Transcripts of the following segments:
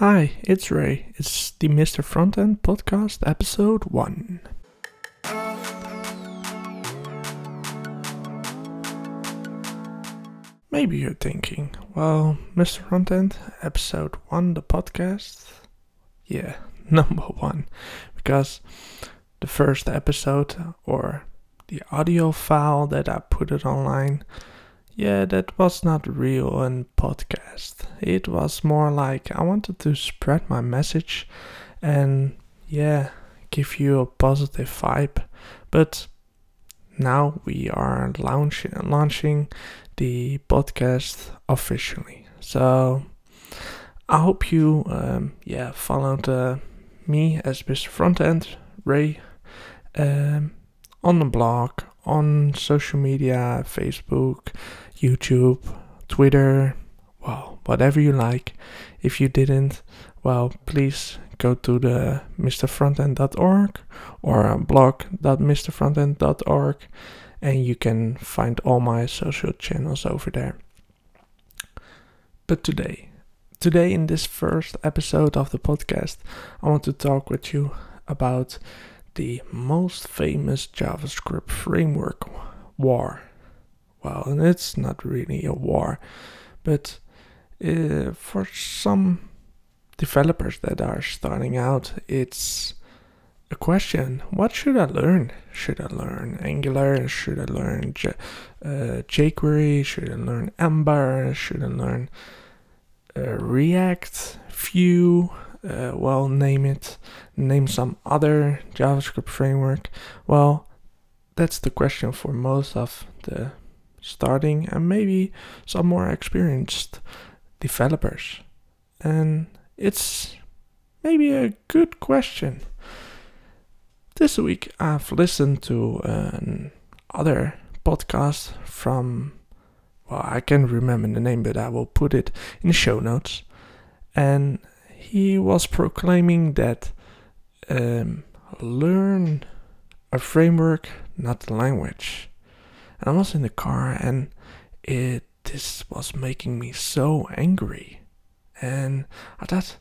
Hi, it's Ray. It's the Mr. Frontend podcast, episode 1. Maybe you're thinking, well, Mr. Frontend, episode 1, the podcast? Yeah, number 1. Because the first episode, or the audio file that I put it online, yeah, that was not real and podcast. It was more like I wanted to spread my message and yeah, give you a positive vibe. But now we are launching launching the podcast officially. So I hope you um, yeah followed uh, me as Mr. Frontend Ray um, on the blog, on social media, Facebook, YouTube, Twitter, well, whatever you like. If you didn't, well, please go to the mrfrontend.org or blog.mrfrontend.org and you can find all my social channels over there. But today, today in this first episode of the podcast, I want to talk with you about the most famous JavaScript framework war. Well, and it's not really a war, but uh, for some developers that are starting out, it's a question what should I learn? Should I learn Angular? Should I learn J- uh, jQuery? Should I learn Ember? Should I learn uh, React, Vue? Uh, well, name it. Name some other JavaScript framework. Well, that's the question for most of the starting and maybe some more experienced developers. And it's maybe a good question. This week I've listened to an other podcast from well I can't remember the name but I will put it in the show notes and he was proclaiming that um, learn a framework not a language and I was in the car and it this was making me so angry. And I thought,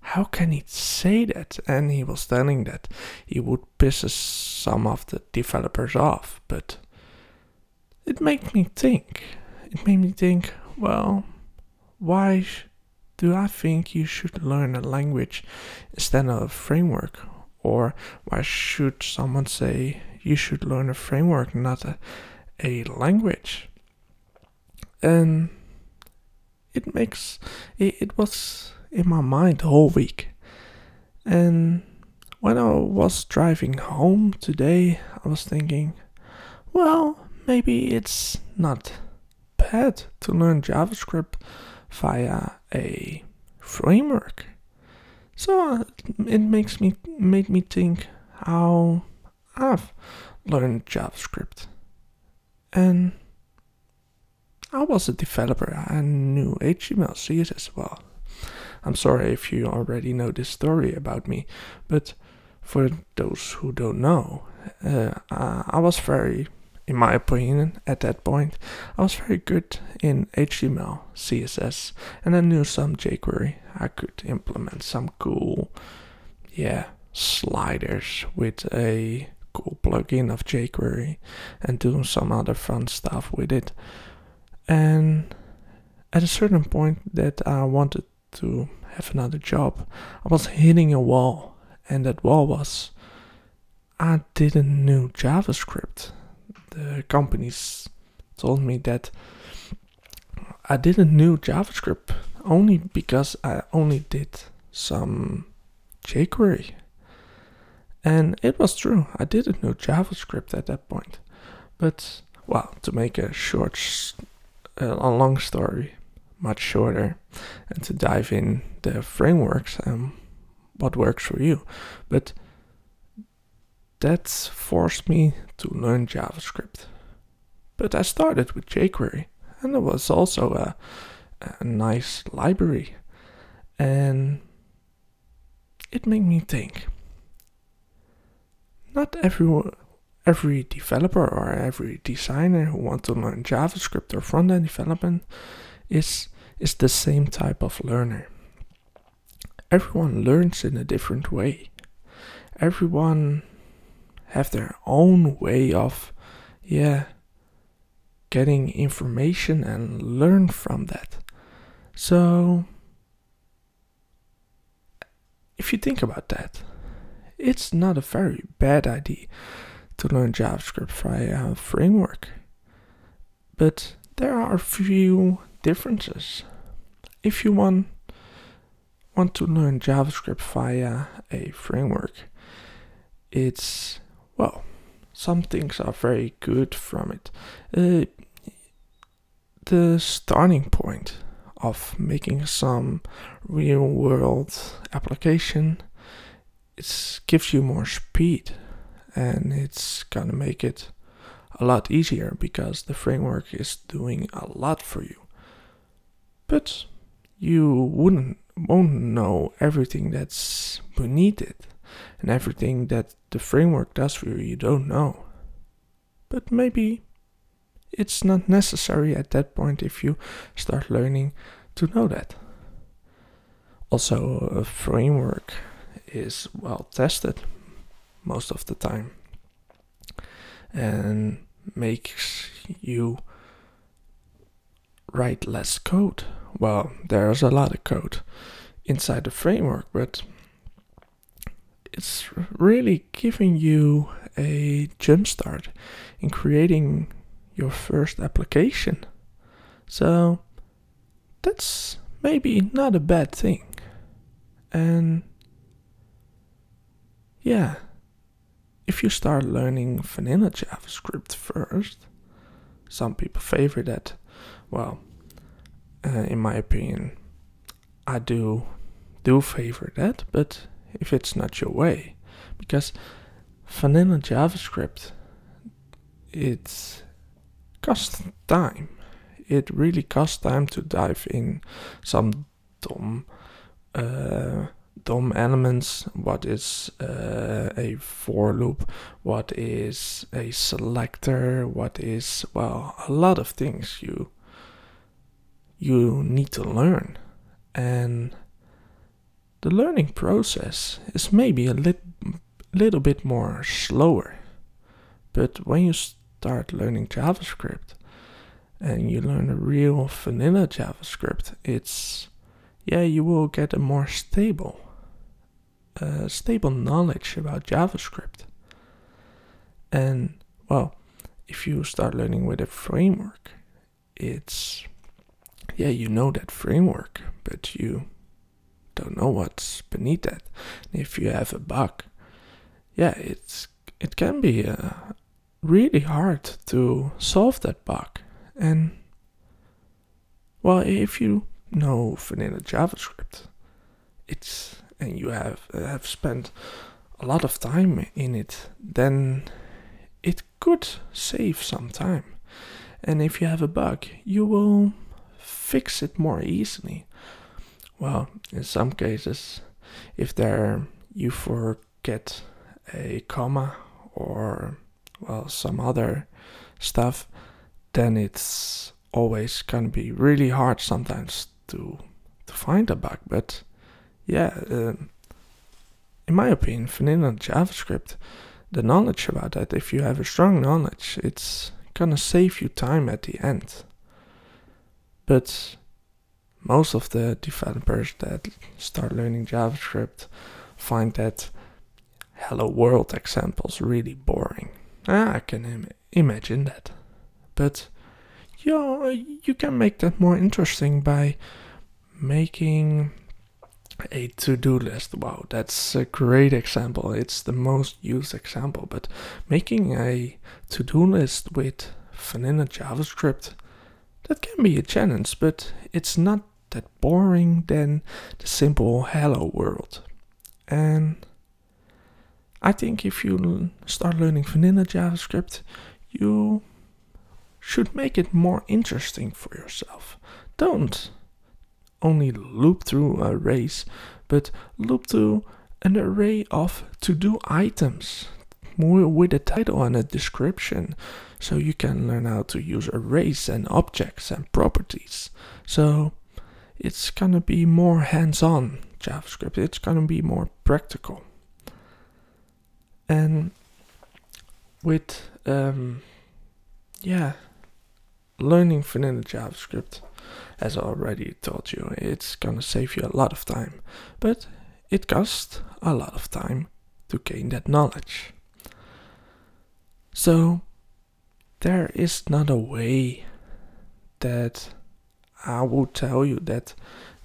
how can he say that? And he was telling that he would piss some of the developers off, but it made me think. It made me think, well, why do I think you should learn a language instead of a framework? Or why should someone say you should learn a framework, not a a language. And it makes it, it was in my mind the whole week. And when I was driving home today, I was thinking, well, maybe it's not bad to learn JavaScript via a framework. So it makes me made me think how I've learned JavaScript. And I was a developer. I knew HTML, CSS well. I'm sorry if you already know this story about me, but for those who don't know, uh, I was very, in my opinion, at that point, I was very good in HTML, CSS, and I knew some jQuery. I could implement some cool, yeah, sliders with a cool plugin of jQuery and do some other fun stuff with it. And at a certain point that I wanted to have another job, I was hitting a wall, and that wall was I didn't know JavaScript. The companies told me that I didn't know JavaScript only because I only did some jQuery and it was true, I didn't know JavaScript at that point. But, well, to make a short, uh, a long story much shorter, and to dive in the frameworks and what works for you. But that forced me to learn JavaScript. But I started with jQuery, and it was also a, a nice library. And it made me think not every every developer or every designer who wants to learn JavaScript or front-end development is is the same type of learner. everyone learns in a different way. Everyone have their own way of, yeah, getting information and learn from that. So, if you think about that, it's not a very bad idea to learn JavaScript via a framework. But there are a few differences. If you want want to learn JavaScript via a framework, it's well, some things are very good from it. Uh, the starting point of making some real world application it gives you more speed and it's gonna make it a lot easier because the framework is doing a lot for you but you wouldn't won't know everything that's beneath it and everything that the framework does for you you don't know but maybe it's not necessary at that point if you start learning to know that. Also, a framework is well tested most of the time and makes you write less code. Well, there's a lot of code inside the framework, but it's really giving you a jumpstart in creating your first application. So that's maybe not a bad thing. And yeah, if you start learning vanilla JavaScript first, some people favor that. Well, uh, in my opinion, I do do favor that, but if it's not your way, because vanilla JavaScript, it costs time. It really costs time to dive in some DOM, uh, elements. What is uh, a for loop? What is a selector? What is well a lot of things you you need to learn, and the learning process is maybe a lit, little bit more slower. But when you start learning JavaScript and you learn a real vanilla JavaScript, it's yeah, you will get a more stable, uh, stable knowledge about JavaScript. And well, if you start learning with a framework, it's yeah, you know that framework, but you don't know what's beneath that. if you have a bug, yeah, it's it can be a, really hard to solve that bug. And well, if you know vanilla JavaScript, it's and you have have spent a lot of time in it, then it could save some time. And if you have a bug, you will fix it more easily. Well, in some cases, if there you forget a comma or well some other stuff, then it's always gonna be really hard sometimes to to find a bug. But yeah, uh, in my opinion, vanilla JavaScript, the knowledge about that, if you have a strong knowledge, it's gonna save you time at the end. But most of the developers that start learning JavaScript find that hello world examples really boring. Ah, I can Im- imagine that. But yeah, you can make that more interesting by making a to-do list. Wow, that's a great example. It's the most used example, but making a to-do list with vanilla JavaScript that can be a challenge, but it's not that boring than the simple hello world. And I think if you start learning vanilla JavaScript, you should make it more interesting for yourself. Don't only loop through arrays, but loop through an array of to do items with a title and a description so you can learn how to use arrays and objects and properties. So it's gonna be more hands on JavaScript. It's gonna be more practical. And with um, yeah, learning vanilla JavaScript, as I already told you, it's gonna save you a lot of time, but it costs a lot of time to gain that knowledge. So there is not a way that I will tell you that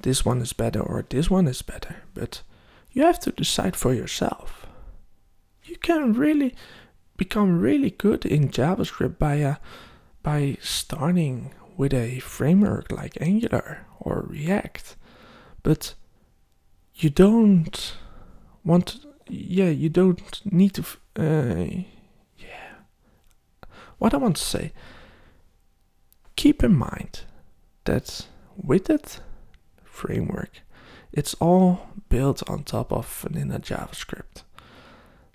this one is better or this one is better, but you have to decide for yourself. You can really become really good in JavaScript by uh, by starting with a framework like Angular or React, but you don't want. Yeah, you don't need to. Uh, yeah, what I want to say. Keep in mind that with that framework, it's all built on top of vanilla JavaScript.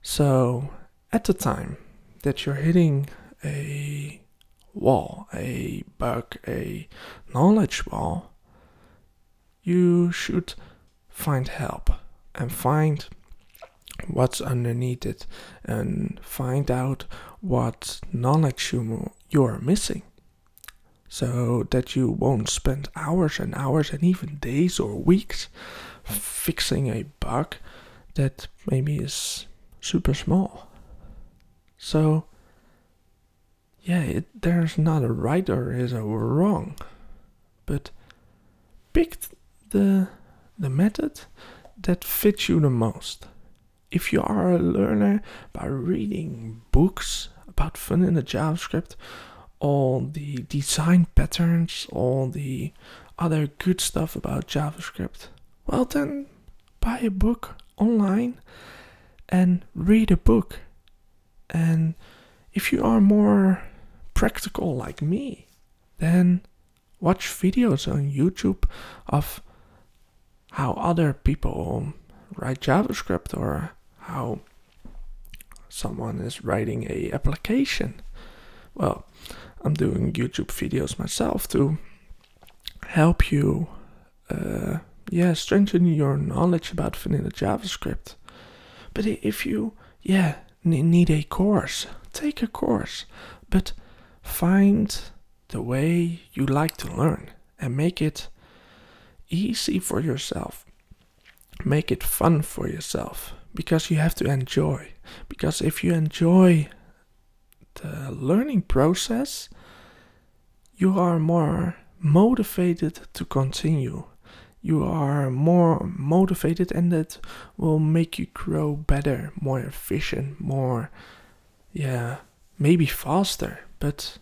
So at the time that you're hitting a wall, a bug, a knowledge wall, you should find help and find what's underneath it and find out what knowledge you, you are missing so that you won't spend hours and hours and even days or weeks fixing a bug that maybe is super small. So, yeah, it, there's not a right or is a wrong, but pick the the method that fits you the most. If you are a learner by reading books about fun in the JavaScript all the design patterns, all the other good stuff about JavaScript, well, then buy a book online and read a book. And if you are more practical like me, then watch videos on YouTube of how other people write JavaScript or how someone is writing a application. Well, I'm doing YouTube videos myself to help you, uh, yeah, strengthen your knowledge about vanilla JavaScript. But if you, yeah, need a course, take a course, but find the way you like to learn and make it easy for yourself. Make it fun for yourself because you have to enjoy. Because if you enjoy the learning process, you are more motivated to continue. You are more motivated, and that will make you grow better, more efficient, more, yeah, maybe faster, but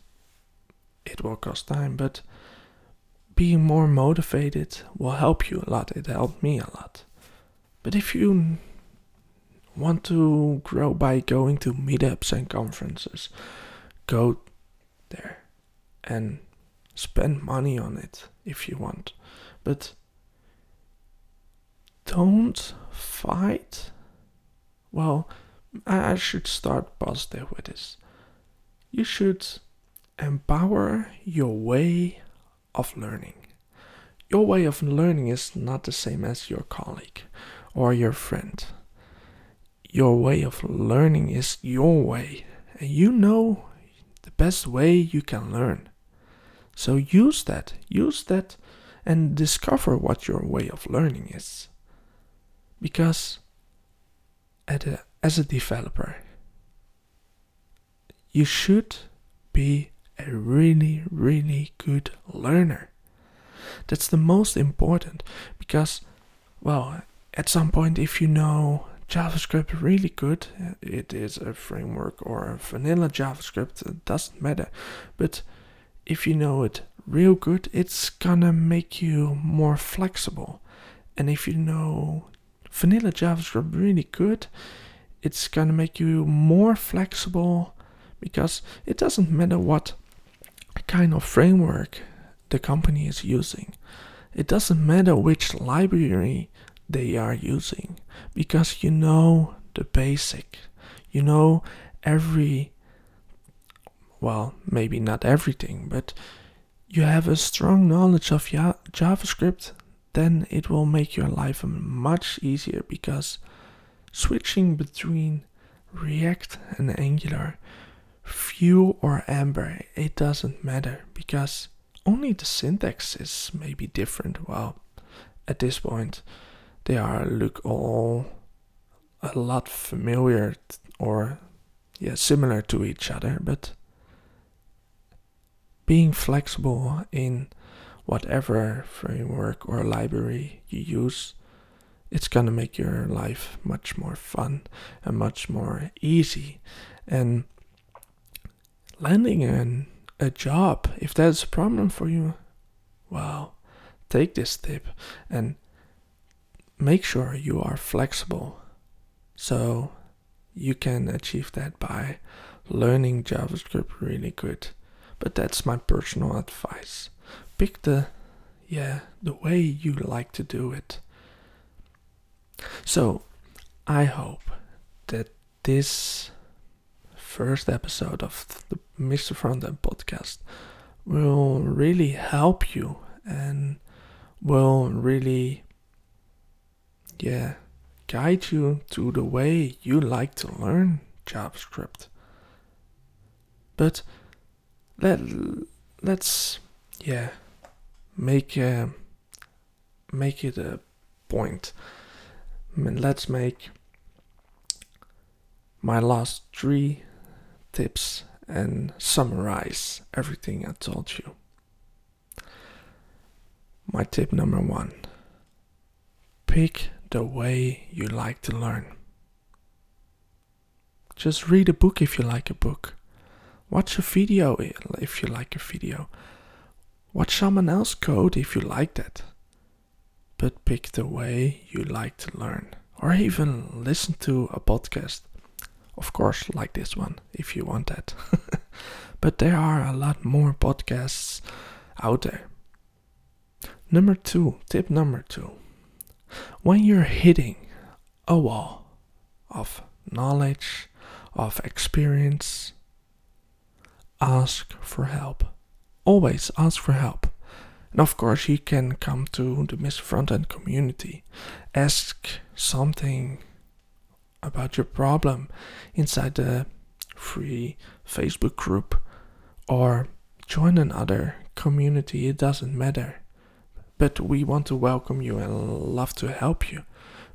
it will cost time. But being more motivated will help you a lot. It helped me a lot. But if you want to grow by going to meetups and conferences, go there and spend money on it if you want. But don't fight. Well, I should start positive with this. You should empower your way of learning. Your way of learning is not the same as your colleague or your friend your way of learning is your way, and you know the best way you can learn. So use that, use that, and discover what your way of learning is. Because a, as a developer, you should be a really, really good learner. That's the most important because, well, at some point, if you know JavaScript really good. It is a framework or a vanilla JavaScript, it doesn't matter. But if you know it real good, it's gonna make you more flexible. And if you know vanilla JavaScript really good, it's gonna make you more flexible because it doesn't matter what kind of framework the company is using. It doesn't matter which library they are using because you know the basic. You know every, well, maybe not everything, but you have a strong knowledge of JavaScript then it will make your life much easier because switching between React and Angular, Vue or Ember, it doesn't matter because only the syntax is maybe different. Well, at this point, they are look all a lot familiar or yeah similar to each other, but being flexible in whatever framework or library you use, it's gonna make your life much more fun and much more easy. And landing an, a job, if that's a problem for you, well, take this tip and make sure you are flexible so you can achieve that by learning JavaScript really good. But that's my personal advice. Pick the yeah, the way you like to do it. So, I hope that this first episode of the Mr. Frontend podcast will really help you and will really yeah guide you to the way you like to learn JavaScript. But let let's yeah make uh, make it a point. Let's make my last three tips and summarize everything I told you. My tip number one pick the way you like to learn. Just read a book if you like a book. Watch a video if you like a video. Watch someone else code if you like that. But pick the way you like to learn. Or even listen to a podcast. Of course, like this one, if you want that. but there are a lot more podcasts out there. Number two, tip number two when you're hitting a wall of knowledge, of experience, ask for help. Always ask for help. And of course, you can come to the Mr. Frontend community, ask something about your problem inside the free Facebook group, or join another community. It doesn't matter but we want to welcome you and love to help you.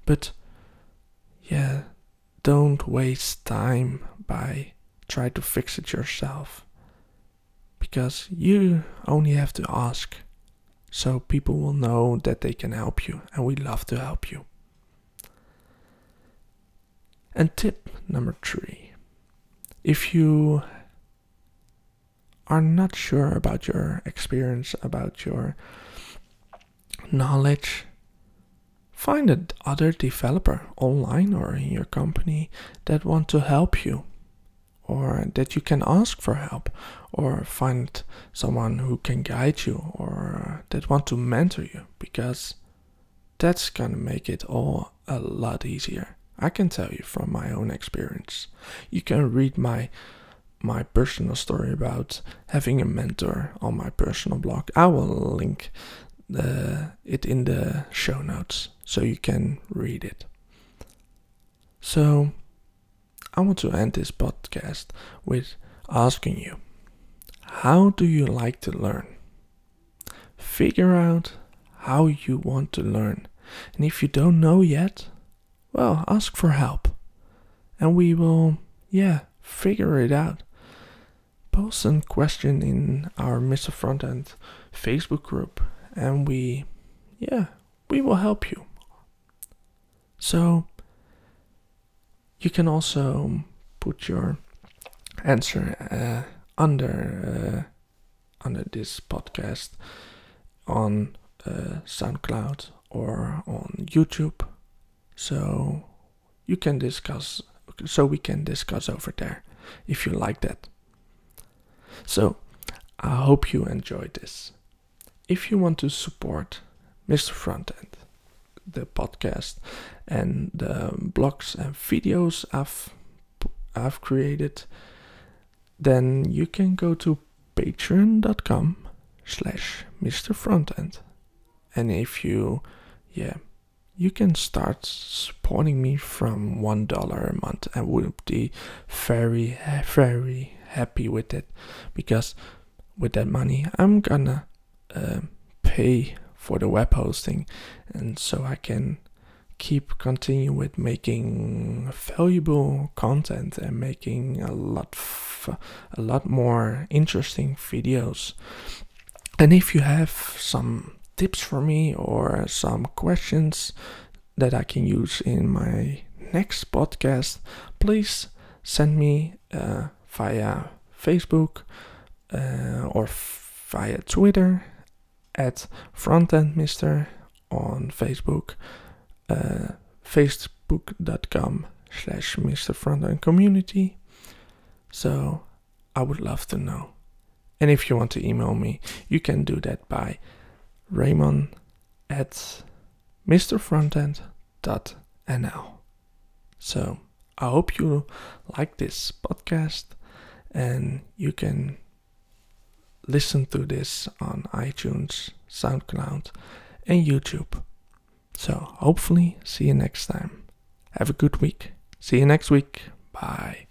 But yeah, don't waste time by try to fix it yourself. Because you only have to ask. So people will know that they can help you and we love to help you. And tip number 3. If you are not sure about your experience, about your knowledge. Find another developer online or in your company that want to help you or that you can ask for help or find someone who can guide you or that want to mentor you because that's gonna make it all a lot easier. I can tell you from my own experience. You can read my my personal story about having a mentor on my personal blog. I will link the, it in the show notes so you can read it. So, I want to end this podcast with asking you how do you like to learn? Figure out how you want to learn. And if you don't know yet, well, ask for help. And we will, yeah, figure it out. Post a question in our Mr. Frontend Facebook group and we, yeah, we will help you. So you can also put your answer uh, under uh, under this podcast on uh, SoundCloud or on YouTube, so you can discuss. So we can discuss over there if you like that. So I hope you enjoyed this if you want to support Mr. Frontend, the podcast and the blogs and videos I've I've created, then you can go to patreon.com slash Mr. Frontend And if you, yeah, you can start supporting me from one dollar a month. I would be very, very happy with it because with that money, I'm gonna uh, pay for the web hosting, and so I can keep continue with making valuable content and making a lot f- a lot more interesting videos. And if you have some tips for me or some questions that I can use in my next podcast, please send me uh, via Facebook uh, or via Twitter at frontendmister on Facebook, uh, facebook.com slash Mr. Frontend Community. So I would love to know. And if you want to email me, you can do that by Raymond at mrfrontend.nl. So I hope you like this podcast and you can listen to this on iTunes, SoundCloud, and YouTube. So hopefully, see you next time. Have a good week. See you next week. Bye.